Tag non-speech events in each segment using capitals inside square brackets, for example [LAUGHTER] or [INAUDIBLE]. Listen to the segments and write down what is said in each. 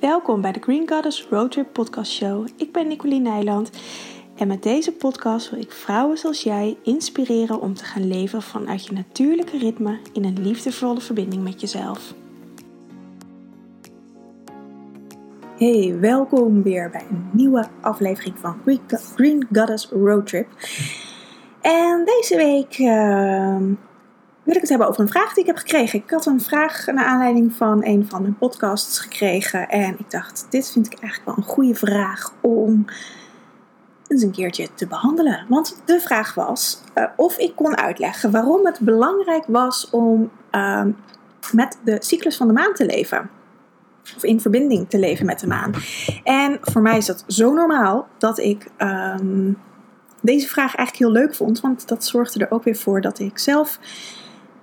Welkom bij de Green Goddess Roadtrip Podcast Show. Ik ben Nicoline Nijland en met deze podcast wil ik vrouwen zoals jij inspireren om te gaan leven vanuit je natuurlijke ritme in een liefdevolle verbinding met jezelf. Hey, welkom weer bij een nieuwe aflevering van Green Goddess Roadtrip. En deze week uh, wil ik het hebben over een vraag die ik heb gekregen. Ik had een vraag naar aanleiding van een van mijn podcasts gekregen. En ik dacht, dit vind ik eigenlijk wel een goede vraag om eens een keertje te behandelen. Want de vraag was uh, of ik kon uitleggen waarom het belangrijk was om uh, met de cyclus van de maan te leven. Of in verbinding te leven met de maan. En voor mij is dat zo normaal dat ik um, deze vraag eigenlijk heel leuk vond. Want dat zorgde er ook weer voor dat ik zelf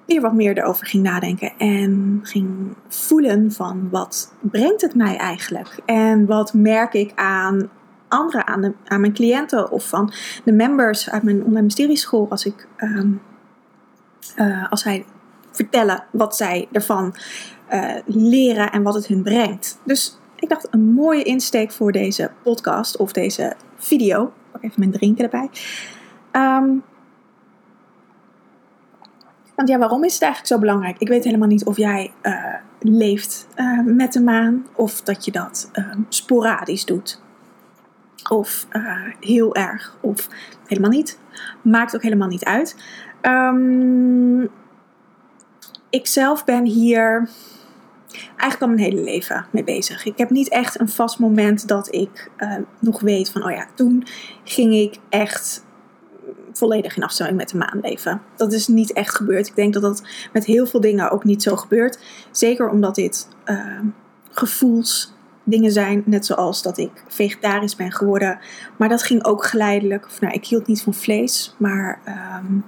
weer wat meer erover ging nadenken en ging voelen van wat brengt het mij eigenlijk en wat merk ik aan anderen, aan, de, aan mijn cliënten of van de members uit mijn online mysterieschool als ik um, uh, als zij vertellen wat zij ervan uh, leren en wat het hun brengt. Dus ik dacht een mooie insteek voor deze podcast of deze video. Pak even mijn drinken erbij. Um, want ja, waarom is het eigenlijk zo belangrijk? Ik weet helemaal niet of jij uh, leeft uh, met de maan of dat je dat uh, sporadisch doet. Of heel erg of helemaal niet. Maakt ook helemaal niet uit. Um, ik zelf ben hier eigenlijk al mijn hele leven mee bezig. Ik heb niet echt een vast moment dat ik nog weet van, oh ja, toen ging ik echt volledig in afstemming met de maan leven. Dat is niet echt gebeurd. Ik denk dat dat met heel veel dingen ook niet zo gebeurt. Zeker omdat dit uh, gevoelsdingen zijn. Net zoals dat ik vegetarisch ben geworden. Maar dat ging ook geleidelijk. Of, nou, ik hield niet van vlees. Maar um,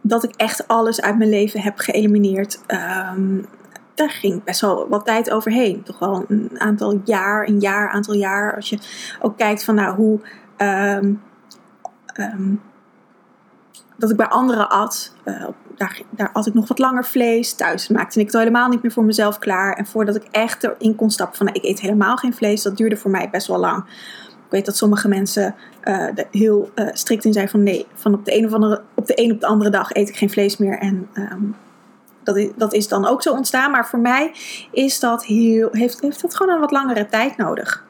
dat ik echt alles uit mijn leven heb geëlimineerd. Um, daar ging best wel wat tijd overheen. Toch wel een aantal jaar, een jaar, aantal jaar. Als je ook kijkt van nou, hoe Um, um, dat ik bij anderen at. Uh, daar, daar at ik nog wat langer vlees. Thuis maakte ik het al helemaal niet meer voor mezelf klaar. En voordat ik echt erin kon stappen van ik eet helemaal geen vlees, dat duurde voor mij best wel lang. Ik weet dat sommige mensen uh, heel uh, strikt in zijn van nee, van op de een of andere, op de een op de andere dag eet ik geen vlees meer. En um, dat, is, dat is dan ook zo ontstaan. Maar voor mij is dat heel, heeft, heeft dat gewoon een wat langere tijd nodig.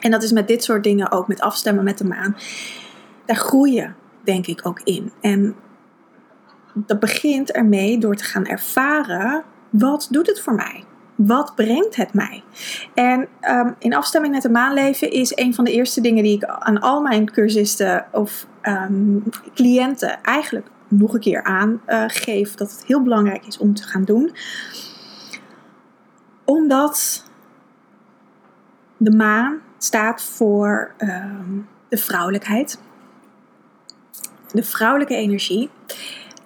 En dat is met dit soort dingen ook, met afstemmen met de maan. Daar groeien, denk ik, ook in. En dat begint ermee door te gaan ervaren, wat doet het voor mij? Wat brengt het mij? En um, in afstemming met de maanleven is een van de eerste dingen die ik aan al mijn cursisten of um, cliënten eigenlijk nog een keer aangeef uh, dat het heel belangrijk is om te gaan doen. Omdat de maan staat voor um, de vrouwelijkheid. De vrouwelijke energie.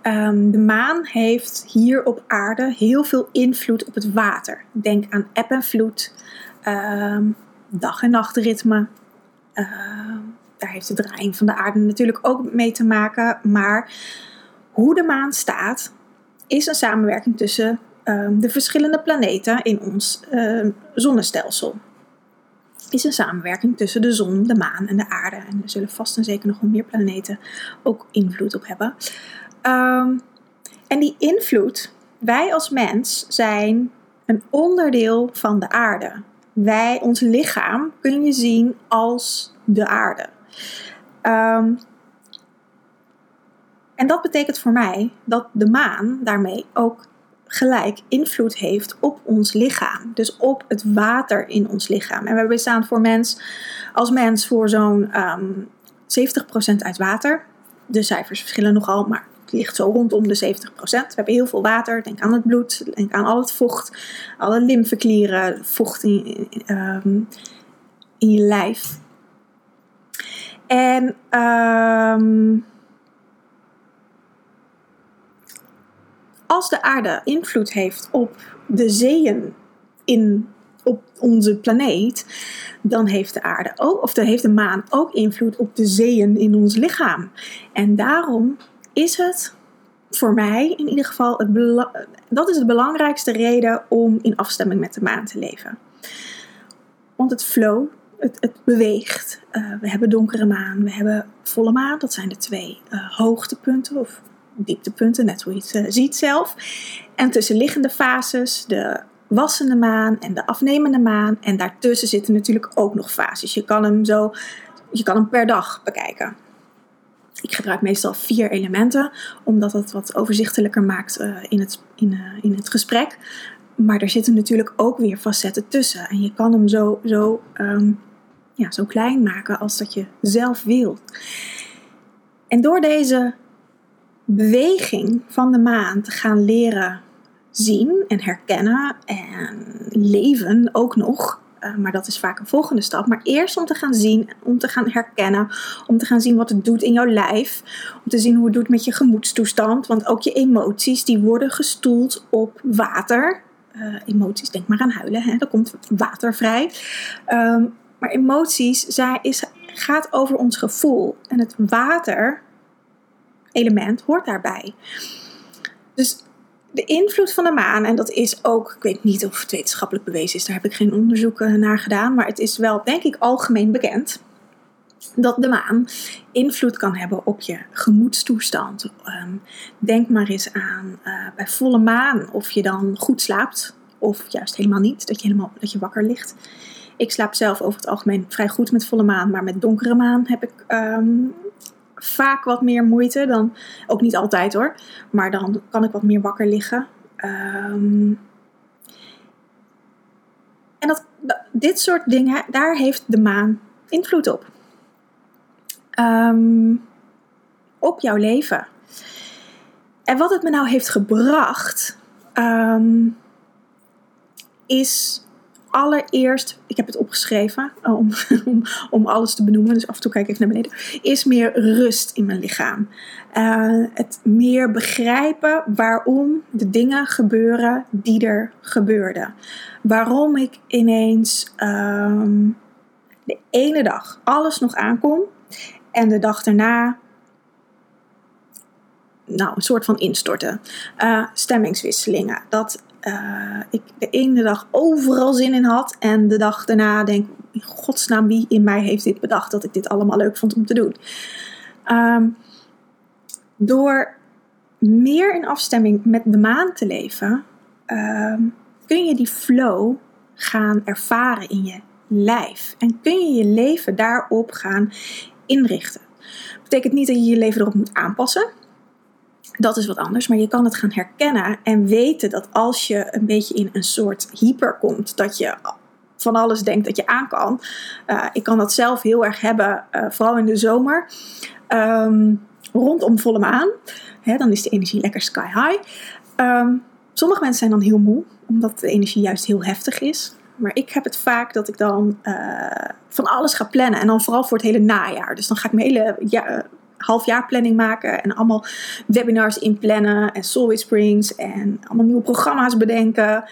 Um, de maan heeft hier op aarde heel veel invloed op het water. Denk aan eb en vloed, um, dag- en nachtritme. daar heeft de draaiing van de aarde natuurlijk ook mee te maken. Maar hoe de maan staat, is een samenwerking tussen de verschillende planeten in ons zonnestelsel is een samenwerking tussen de zon, de maan en de aarde. En er zullen vast en zeker nog wel meer planeten ook invloed op hebben. Um, en die invloed, wij als mens zijn een onderdeel van de aarde. Wij, ons lichaam, kun je zien als de aarde. Um, en dat betekent voor mij dat de maan daarmee ook gelijk invloed heeft op ons lichaam. Dus op het water in ons lichaam. En we bestaan voor mens, als mens voor zo'n um, ehm, 70% uit water. De cijfers verschillen nogal, maar het ligt zo rondom de 70%. We hebben heel veel water. Denk aan het bloed, denk aan al het vocht, alle lymfeklieren, vocht in, um, in je lijf. En um, als de aarde invloed heeft op de zeeën in, op onze planeet, dan heeft de aarde ook, of dan heeft de maan ook invloed op de zeeën in ons lichaam. En daarom is het voor mij in ieder geval, het dat is de belangrijkste reden om in afstemming met de maan te leven. Want het flow, het, beweegt. Uh, we hebben donkere maan, we hebben volle maan. Dat zijn de twee uh, hoogtepunten of dieptepunten, net hoe je het uh, ziet zelf. En tussenliggende fases, de wassende maan en de afnemende maan. En daartussen zitten natuurlijk ook nog fases. Je kan hem zo, je kan hem per dag bekijken. Ik gebruik meestal vier elementen, omdat het wat overzichtelijker maakt uh, in, het, in, uh, in het gesprek. Maar er zitten natuurlijk ook weer facetten tussen. En je kan hem zo, zo, um, ja, zo klein maken als dat je zelf wilt. En door deze beweging van de maan te gaan leren zien en herkennen en leven ook nog. Uh, maar dat is vaak een volgende stap. Maar eerst om te gaan zien, om te gaan herkennen, om te gaan zien wat het doet in jouw lijf. Om te zien hoe het doet met je gemoedstoestand. Want ook je emoties, die worden gestoeld op water. Uh, emoties, denk maar aan huilen, hè? er komt water vrij. Um, maar emoties zij is, gaat over ons gevoel. En het water element hoort daarbij. Dus de invloed van de maan, en dat is ook, ik weet niet of het wetenschappelijk bewezen is, daar heb ik geen onderzoek naar gedaan, maar het is wel, denk ik, algemeen bekend dat de maan invloed kan hebben op je gemoedstoestand. Um, denk maar eens aan uh, bij volle maan of je dan goed slaapt of juist helemaal niet, dat je, helemaal, dat je wakker ligt. Ik slaap zelf over het algemeen vrij goed met volle maan, maar met donkere maan heb ik um, vaak wat meer moeite. Dan, ook niet altijd hoor, maar dan kan ik wat meer wakker liggen. Um, en dat, dit soort dingen, daar heeft de maan invloed op. Um, op jouw leven. En wat het me nou heeft gebracht, um, is allereerst, ik heb het opgeschreven om, [LAUGHS] om, om, alles te benoemen, dus af en toe kijk ik even naar beneden, is meer rust in mijn lichaam. Uh, het meer begrijpen waarom de dingen gebeuren die er gebeurden. Waarom ik ineens um, de ene dag alles nog aankom en de dag daarna nou, een soort van instorten. Uh, stemmingswisselingen. Dat uh, ik de ene dag overal zin in had en de dag daarna denk in godsnaam wie in mij heeft dit bedacht dat ik dit allemaal leuk vond om te doen. Um, door meer in afstemming met de maan te leven, um, kun je die flow gaan ervaren in je lijf. En kun je je leven daarop gaan inrichten. Betekent niet dat je je leven erop moet aanpassen. Dat is wat anders, maar je kan het gaan herkennen en weten dat als je een beetje in een soort hyper komt, dat je van alles denkt dat je aan kan. Uh, ik kan dat zelf heel erg hebben, uh, vooral in de zomer. Um, rondom volle maan. Hè, dan is de energie lekker sky high. Um, sommige mensen zijn dan heel moe, omdat de energie juist heel heftig is. Maar ik heb het vaak dat ik dan uh, van alles ga plannen. En dan vooral voor het hele najaar. Dus dan ga ik mijn hele ja, halfjaarplanning maken en allemaal webinars inplannen en Soul Springs en allemaal nieuwe programma's bedenken.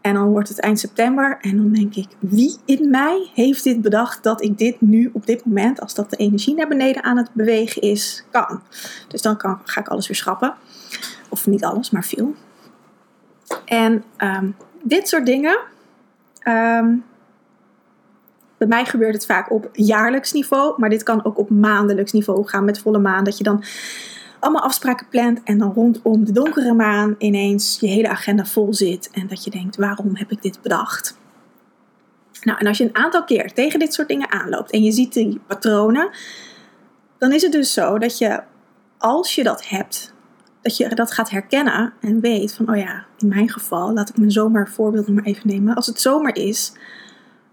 En dan wordt het eind september en dan denk ik, wie in mij heeft dit bedacht dat ik dit nu op dit moment, als dat de energie naar beneden aan het bewegen is, kan. Dus dan kan, ga ik alles weer schrappen. Of niet alles, maar veel. En um, dit soort dingen, um, bij mij gebeurt het vaak op jaarlijks niveau, maar dit kan ook op maandelijks niveau gaan met volle maan. Dat je dan allemaal afspraken plant en dan rondom de donkere maan ineens je hele agenda vol zit en dat je denkt: waarom heb ik dit bedacht? Nou, en als je een aantal keer tegen dit soort dingen aanloopt en je ziet die patronen, dan is het dus zo dat je, als je dat hebt, dat je dat gaat herkennen en weet van, oh ja, in mijn geval, laat ik mijn zomervoorbeeld maar even nemen. Als het zomer is,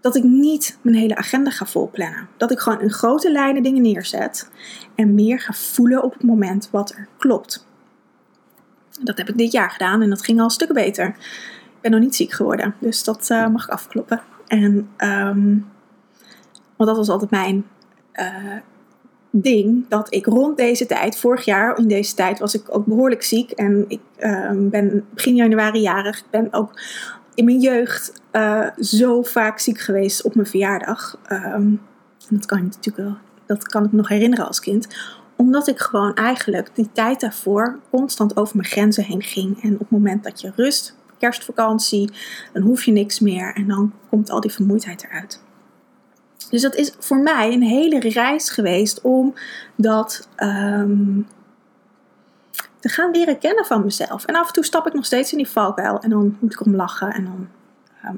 dat ik niet mijn hele agenda ga volplannen. Dat ik gewoon in grote lijnen dingen neerzet en meer ga voelen op het moment wat er klopt. Dat heb ik dit jaar gedaan en dat ging al stukken beter. Ik ben nog niet ziek geworden, dus dat uh, mag ik afkloppen. En, um, want dat was altijd mijn uh, ding, dat ik rond deze tijd, vorig jaar in deze tijd, was ik ook behoorlijk ziek. En ik uh, ben begin januari jarig. Ik ben ook in mijn jeugd uh, zo vaak ziek geweest op mijn verjaardag. Um, dat kan ik natuurlijk wel, dat kan ik me nog herinneren als kind. Omdat ik gewoon eigenlijk die tijd daarvoor constant over mijn grenzen heen ging. En op het moment dat je rust, kerstvakantie, dan hoef je niks meer en dan komt al die vermoeidheid eruit. Dus dat is voor mij een hele reis geweest om dat ehm, te gaan leren kennen van mezelf. En af en toe stap ik nog steeds in die valkuil en dan moet ik om lachen en dan, ehm,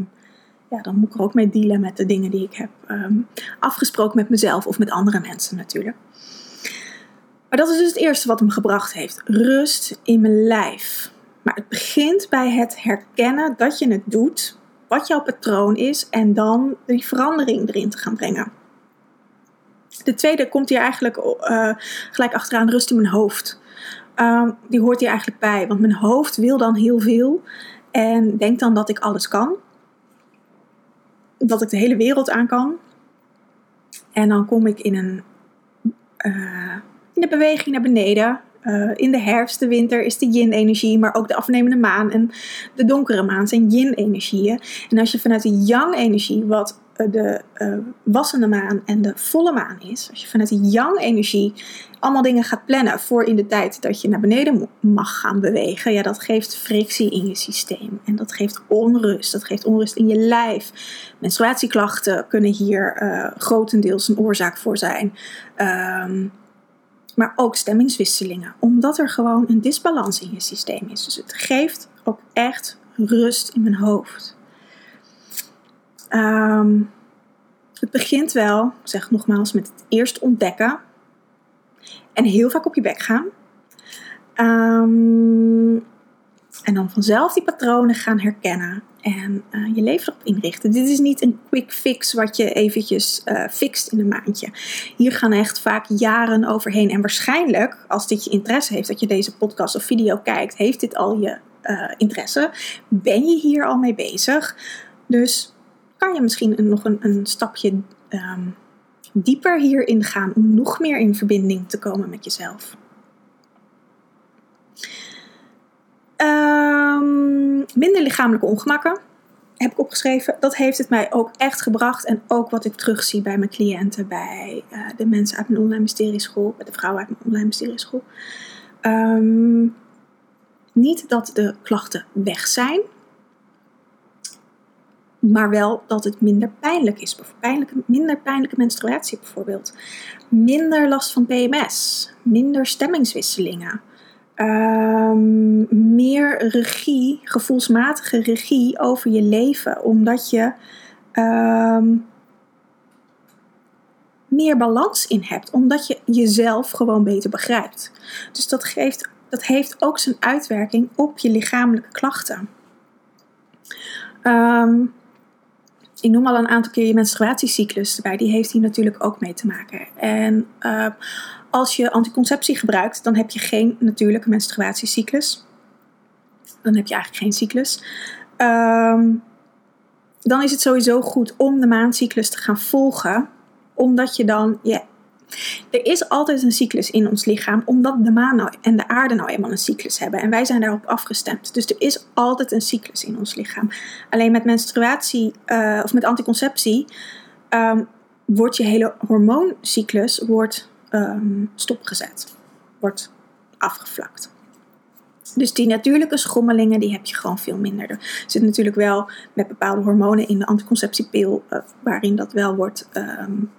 ja, dan moet ik er ook mee dealen met de dingen die ik heb ehm, afgesproken met mezelf of met andere mensen natuurlijk. Maar dat is dus het eerste wat me gebracht heeft. Rust in mijn lijf. Maar het begint bij het herkennen dat je het doet, wat jouw patroon is, en dan die verandering erin te gaan brengen. De tweede komt hier eigenlijk uh, gelijk achteraan, rust in mijn hoofd. Uh, die hoort hier eigenlijk bij, want mijn hoofd wil dan heel veel en denkt dan dat ik alles kan. Dat ik de hele wereld aan kan. En dan kom ik in een uh, in de beweging naar beneden. Uh, in de herfst, de winter is de yin-energie, maar ook de afnemende maan en de donkere maan zijn yin-energieën. En als je vanuit de yang-energie, wat de uh, wassende maan en de volle maan is, als je vanuit de yang-energie allemaal dingen gaat plannen voor in de tijd dat je naar beneden mag gaan bewegen, ja, dat geeft frictie in je systeem. En dat geeft onrust. Dat geeft onrust in je lijf. Menstruatieklachten kunnen hier grotendeels een oorzaak voor zijn. Um, maar ook stemmingswisselingen, omdat er gewoon een disbalans in je systeem is. Dus het geeft ook echt rust in mijn hoofd. Um, het begint wel, zeg nogmaals, met het eerst ontdekken en heel vaak op je bek gaan. Um, en dan vanzelf die patronen gaan herkennen en uh, je leven erop inrichten. Dit is niet een quick fix wat je eventjes uh, fixt in een maandje. Hier gaan echt vaak jaren overheen. En waarschijnlijk, als dit je interesse heeft, dat je deze podcast of video kijkt, heeft dit al je uh, interesse. Ben je hier al mee bezig? Dus kan je misschien nog een, een stapje um, dieper hierin gaan om nog meer in verbinding te komen met jezelf. Um, minder lichamelijke ongemakken heb ik opgeschreven. Dat heeft het mij ook echt gebracht. En ook wat ik terugzie bij mijn cliënten, bij uh, de mensen uit mijn online mysterieschool, bij de vrouwen uit mijn online mysterieschool. Um, niet dat de klachten weg zijn, maar wel dat het minder pijnlijk is. Pijnlijke, minder pijnlijke menstruatie bijvoorbeeld. Minder last van PMS. Minder stemmingswisselingen. Um, meer regie, gevoelsmatige regie over je leven, omdat je um, meer balans in hebt, omdat je jezelf gewoon beter begrijpt. Dus dat, geeft, dat heeft ook zijn uitwerking op je lichamelijke klachten. Um, ik noem al een aantal keer je menstruatiecyclus erbij. Die heeft hier natuurlijk ook mee te maken. En uh, als je anticonceptie gebruikt, dan heb je geen natuurlijke menstruatiecyclus. Dan heb je eigenlijk geen cyclus. Um, dan is het sowieso goed om de maandcyclus te gaan volgen. Omdat je dan je er is altijd een cyclus in ons lichaam, omdat de maan nou en de aarde nou eenmaal een cyclus hebben. En wij zijn daarop afgestemd. Dus er is altijd een cyclus in ons lichaam. Alleen met menstruatie uh, of met anticonceptie um, wordt je hele hormooncyclus wordt, um, stopgezet. Wordt afgevlakt. Dus die natuurlijke schommelingen, die heb je gewoon veel minder. Er zit natuurlijk wel met bepaalde hormonen in de anticonceptiepil, uh, waarin dat wel wordt um,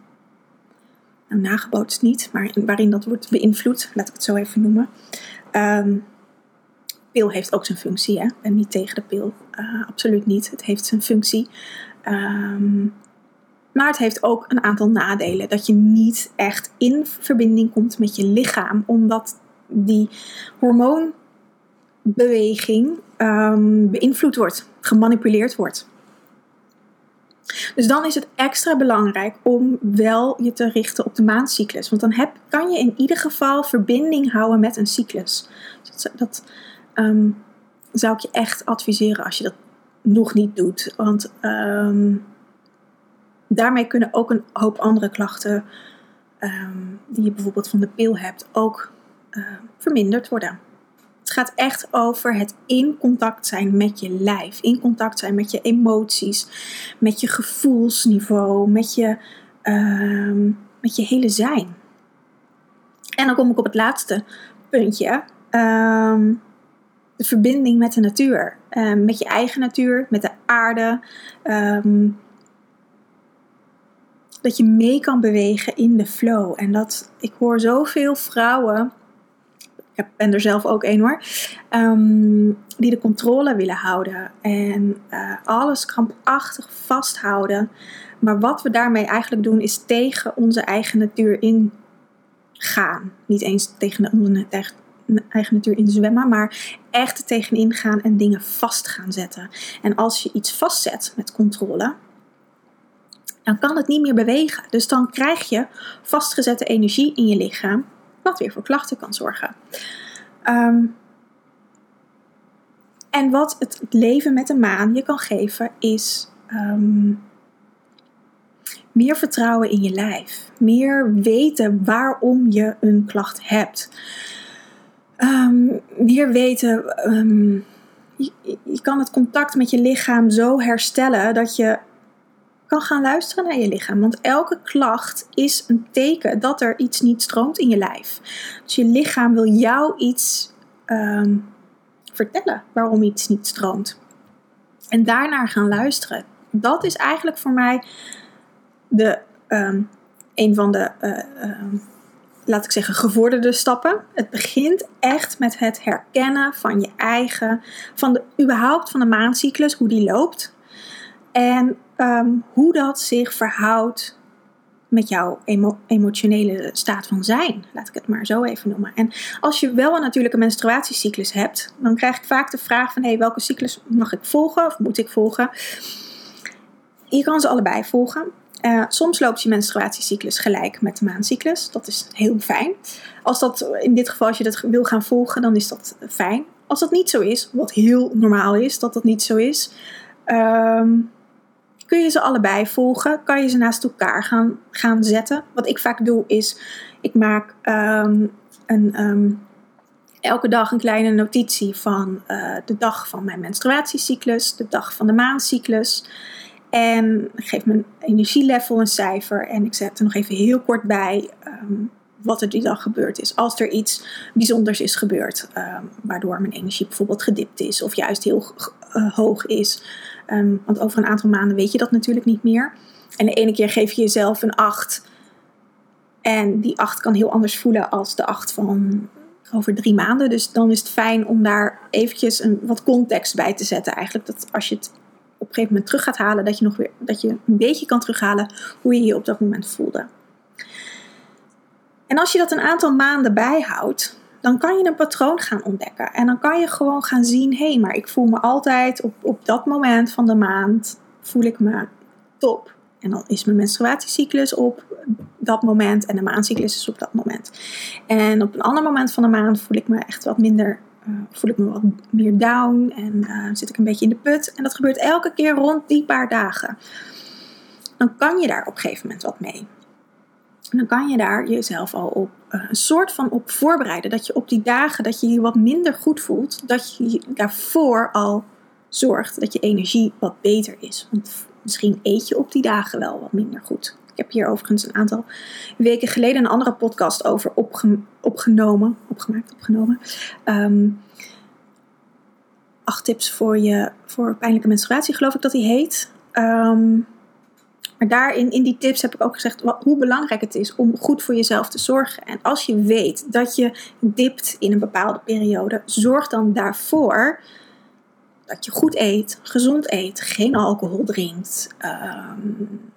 nou, nagebootst niet, maar waarin dat wordt beïnvloed, laat ik het zo even noemen. Um, pil heeft ook zijn functie, hè? ben niet tegen de pil, uh, absoluut niet. Het heeft zijn functie. Um, maar het heeft ook een aantal nadelen. Dat je niet echt in verbinding komt met je lichaam, omdat die hormoonbeweging um, beïnvloed wordt, gemanipuleerd wordt. Dus dan is het extra belangrijk om wel je te richten op de maandcyclus. Want dan heb, kan je in ieder geval verbinding houden met een cyclus. Dus dat, dat um, zou ik je echt adviseren als je dat nog niet doet. Want um, daarmee kunnen ook een hoop andere klachten um, die je bijvoorbeeld van de pil hebt ook uh, verminderd worden. Het gaat echt over het in contact zijn met je lijf, in contact zijn met je emoties, met je gevoelsniveau, met je, uh, met je hele zijn. En dan kom ik op het laatste puntje. Ehm, de verbinding met de natuur. Ehm, met je eigen natuur, met de aarde. Ehm, dat je mee kan bewegen in de flow. En dat ik hoor zoveel vrouwen. Ik ben er zelf ook een hoor. die de controle willen houden. En uh, alles krampachtig vasthouden. Maar wat we daarmee eigenlijk doen is tegen onze eigen natuur in gaan. Niet eens tegen onze eigen natuur in zwemmen, maar echt tegenin gaan en dingen vast gaan zetten. En als je iets vastzet met controle, dan kan het niet meer bewegen. Dus dan krijg je vastgezette energie in je lichaam, wat weer voor klachten kan zorgen. Ehm, en wat het leven met de maan je kan geven, is ehm, meer vertrouwen in je lijf. Meer weten waarom je een klacht hebt. Um, meer weten. Ehm, je, kan het contact met je lichaam zo herstellen dat je kan gaan luisteren naar je lichaam. Want elke klacht is een teken dat er iets niet stroomt in je lijf. Dus je lichaam wil jou iets ehm, vertellen waarom iets niet stroomt. En daarnaar gaan luisteren. Dat is eigenlijk voor mij de, um, een van de, uh, laat ik zeggen, gevorderde stappen. Het begint echt met het herkennen van je eigen, van de, überhaupt van de maancyclus, hoe die loopt. En um, hoe dat zich verhoudt met jouw emotionele staat van zijn. Laat ik het maar zo even noemen. En als je wel een natuurlijke menstruatiecyclus hebt, dan krijg ik vaak de vraag van hey, welke cyclus mag ik volgen of moet ik volgen? Je kan ze allebei volgen. Uh, soms loopt je menstruatiecyclus gelijk met de maancyclus. Dat is heel fijn. Als dat in dit geval, als je dat wil gaan volgen, dan is dat fijn. Als dat niet zo is, wat heel normaal is dat dat niet zo is, um, kun je ze allebei volgen. Kan je ze naast elkaar gaan, gaan zetten. Wat ik vaak doe is, ik maak um, een, um, elke dag een kleine notitie van uh, de dag van mijn menstruatiecyclus, de dag van de maancyclus. En geef mijn energielevel een cijfer en ik zet er nog even heel kort bij um, wat er die dag gebeurd is. Als er iets bijzonders is gebeurd, um, waardoor mijn energie bijvoorbeeld gedipt is of juist heel uh, hoog is. Um, want over een aantal maanden weet je dat natuurlijk niet meer. En de ene keer geef je jezelf een 8. En die 8 kan heel anders voelen als de 8 van over drie maanden. Dus dan is het fijn om daar eventjes een, wat context bij te zetten. Eigenlijk dat als je het op een gegeven moment terug gaat halen, dat je, nog weer, dat je een beetje kan terughalen hoe je je op dat moment voelde. En als je dat een aantal maanden bijhoudt, dan kan je een patroon gaan ontdekken. En dan kan je gewoon gaan zien, hé, hey, maar ik voel me altijd op, op dat moment van de maand, voel ik me top. En dan is mijn menstruatiecyclus op dat moment en de maancyclus is op dat moment. En op een ander moment van de maand voel ik me echt wat minder uh, voel ik me wat meer down en uh, zit ik een beetje in de put. En dat gebeurt elke keer rond die paar dagen. Dan kan je daar op een gegeven moment wat mee. Dan kan je daar jezelf al op uh, een soort van op voorbereiden. Dat je op die dagen dat je je wat minder goed voelt, dat je daarvoor al zorgt dat je energie wat beter is. Want misschien eet je op die dagen wel wat minder goed. Ik heb hier overigens een aantal weken geleden een andere podcast over opgenomen. Opgemaakt, opgenomen. Um, acht tips voor, je, voor pijnlijke menstruatie, geloof ik dat die heet. Um, maar daarin, in die tips heb ik ook gezegd hoe belangrijk het is om goed voor jezelf te zorgen. En als je weet dat je dipt in een bepaalde periode, zorg dan daarvoor dat je goed eet, gezond eet, geen alcohol drinkt, um,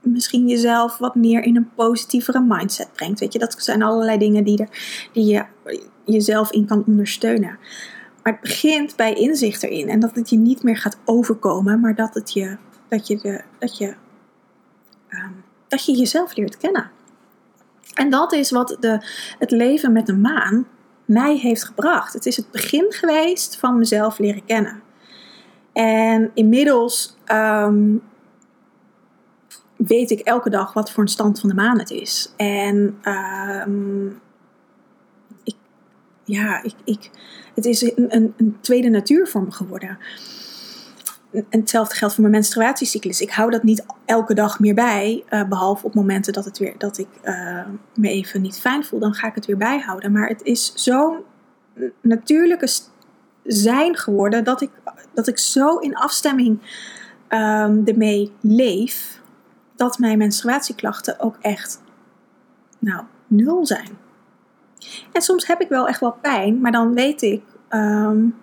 misschien jezelf wat meer in een positievere mindset brengt. Weet je, dat zijn allerlei dingen die, die je jezelf in kan ondersteunen. Maar het begint bij inzicht erin. En dat het je niet meer gaat overkomen, maar dat, het je, dat, je, dat, je, um, dat je jezelf leert kennen. En dat is wat de, het leven met de maan mij heeft gebracht. Het is het begin geweest van mezelf leren kennen. En inmiddels um, weet ik elke dag wat voor een stand van de maan het is. En ik, ja, ik, ik, het is een, een, tweede natuur voor me geworden. En hetzelfde geldt voor mijn menstruatiecyclus. Ik hou dat niet elke dag meer bij. Uh, behalve op momenten dat, het weer, dat ik uh, me even niet fijn voel. Dan ga ik het weer bijhouden. Maar het is zo'n natuurlijke zijn geworden. Dat ik, dat ik zo in afstemming um, ermee leef. Dat mijn menstruatieklachten ook echt nou, nul zijn. En soms heb ik wel echt wel pijn. Maar dan weet ik... Um,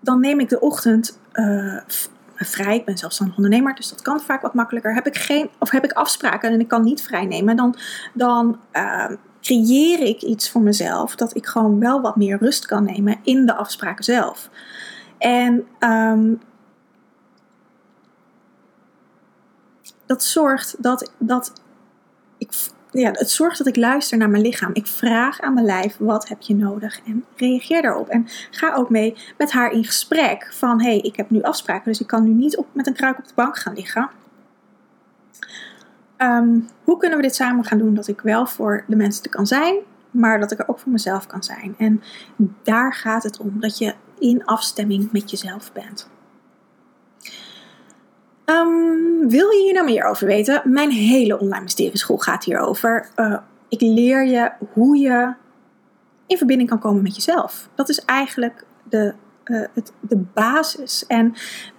dan neem ik de ochtend uh, vrij. Ik ben zelfstandig ondernemer, dus dat kan vaak wat makkelijker. Heb ik, geen, of heb ik afspraken en ik kan niet vrij nemen, dan, dan uh, creëer ik iets voor mezelf dat ik gewoon wel wat meer rust kan nemen in de afspraken zelf. En um, dat zorgt dat, dat ik ja, het zorgt dat ik luister naar mijn lichaam. Ik vraag aan mijn lijf, wat heb je nodig? En reageer daarop. En ga ook mee met haar in gesprek van, hé, hey, ik heb nu afspraken, dus ik kan nu niet op, met een kruik op de bank gaan liggen. Um, hoe kunnen we dit samen gaan doen dat ik wel voor de mensen er kan zijn, maar dat ik er ook voor mezelf kan zijn? En daar gaat het om, dat je in afstemming met jezelf bent. Um, wil je hier nou meer over weten? Mijn hele online mysterieschool gaat hierover. Uh, ik leer je hoe je in verbinding kan komen met jezelf. Dat is eigenlijk de, uh, het, de basis. En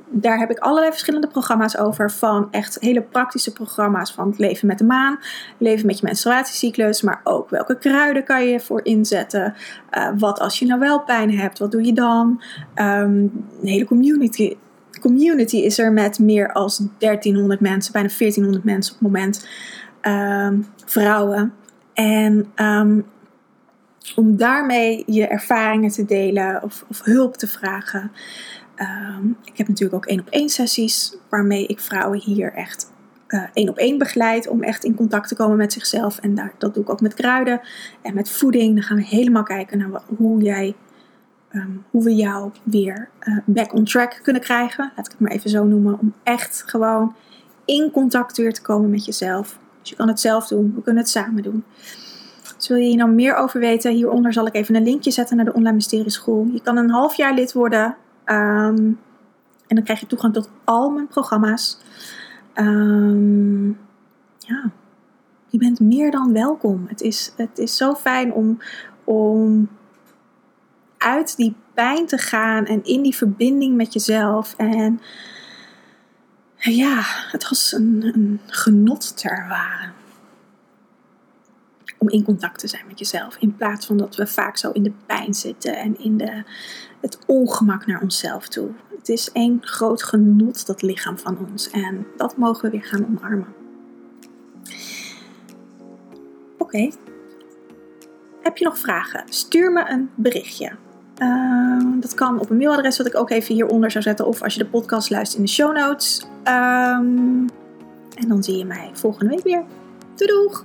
daar heb ik allerlei verschillende programma's over. Van echt hele praktische programma's van het leven met de maan, leven met je menstruatiecyclus, maar ook welke kruiden kan je voor inzetten. Uh, wat als je nou wel pijn hebt, wat doe je dan? Um, een hele community community is er met meer dan 1300 mensen, bijna 1400 mensen op het moment, um, vrouwen. En um, om daarmee je ervaringen te delen of, of hulp te vragen. Um, ik heb natuurlijk ook één op één sessies waarmee ik vrouwen hier echt één op één begeleid om echt in contact te komen met zichzelf. En daar, dat doe ik ook met kruiden en met voeding. Dan gaan we helemaal kijken naar hoe jij um, hoe we jou weer uh, back on track kunnen krijgen. Laat ik het maar even zo noemen. Om echt gewoon in contact weer te komen met jezelf. Dus je kan het zelf doen. We kunnen het samen doen. Dus wil je hier nou meer over weten? Hieronder zal ik even een linkje zetten naar de Online Mysterie School. Je kan een half jaar lid worden. Um, en dan krijg je toegang tot al mijn programma's. Um, ja, je bent meer dan welkom. Het is, het is zo fijn om, om uit die pijn te gaan en in die verbinding met jezelf. En ja, het was een, een genot te ervaren. Om in contact te zijn met jezelf. In plaats van dat we vaak zo in de pijn zitten en in de, het ongemak naar onszelf toe. Het is één groot genot, dat lichaam van ons. En dat mogen we weer gaan omarmen. Oké. Heb je nog vragen? Stuur me een berichtje. Uh, dat kan op een mailadres wat ik ook even hieronder zou zetten. Of als je de podcast luistert in de show notes. Um, en dan zie je mij volgende week weer. Doei doeg!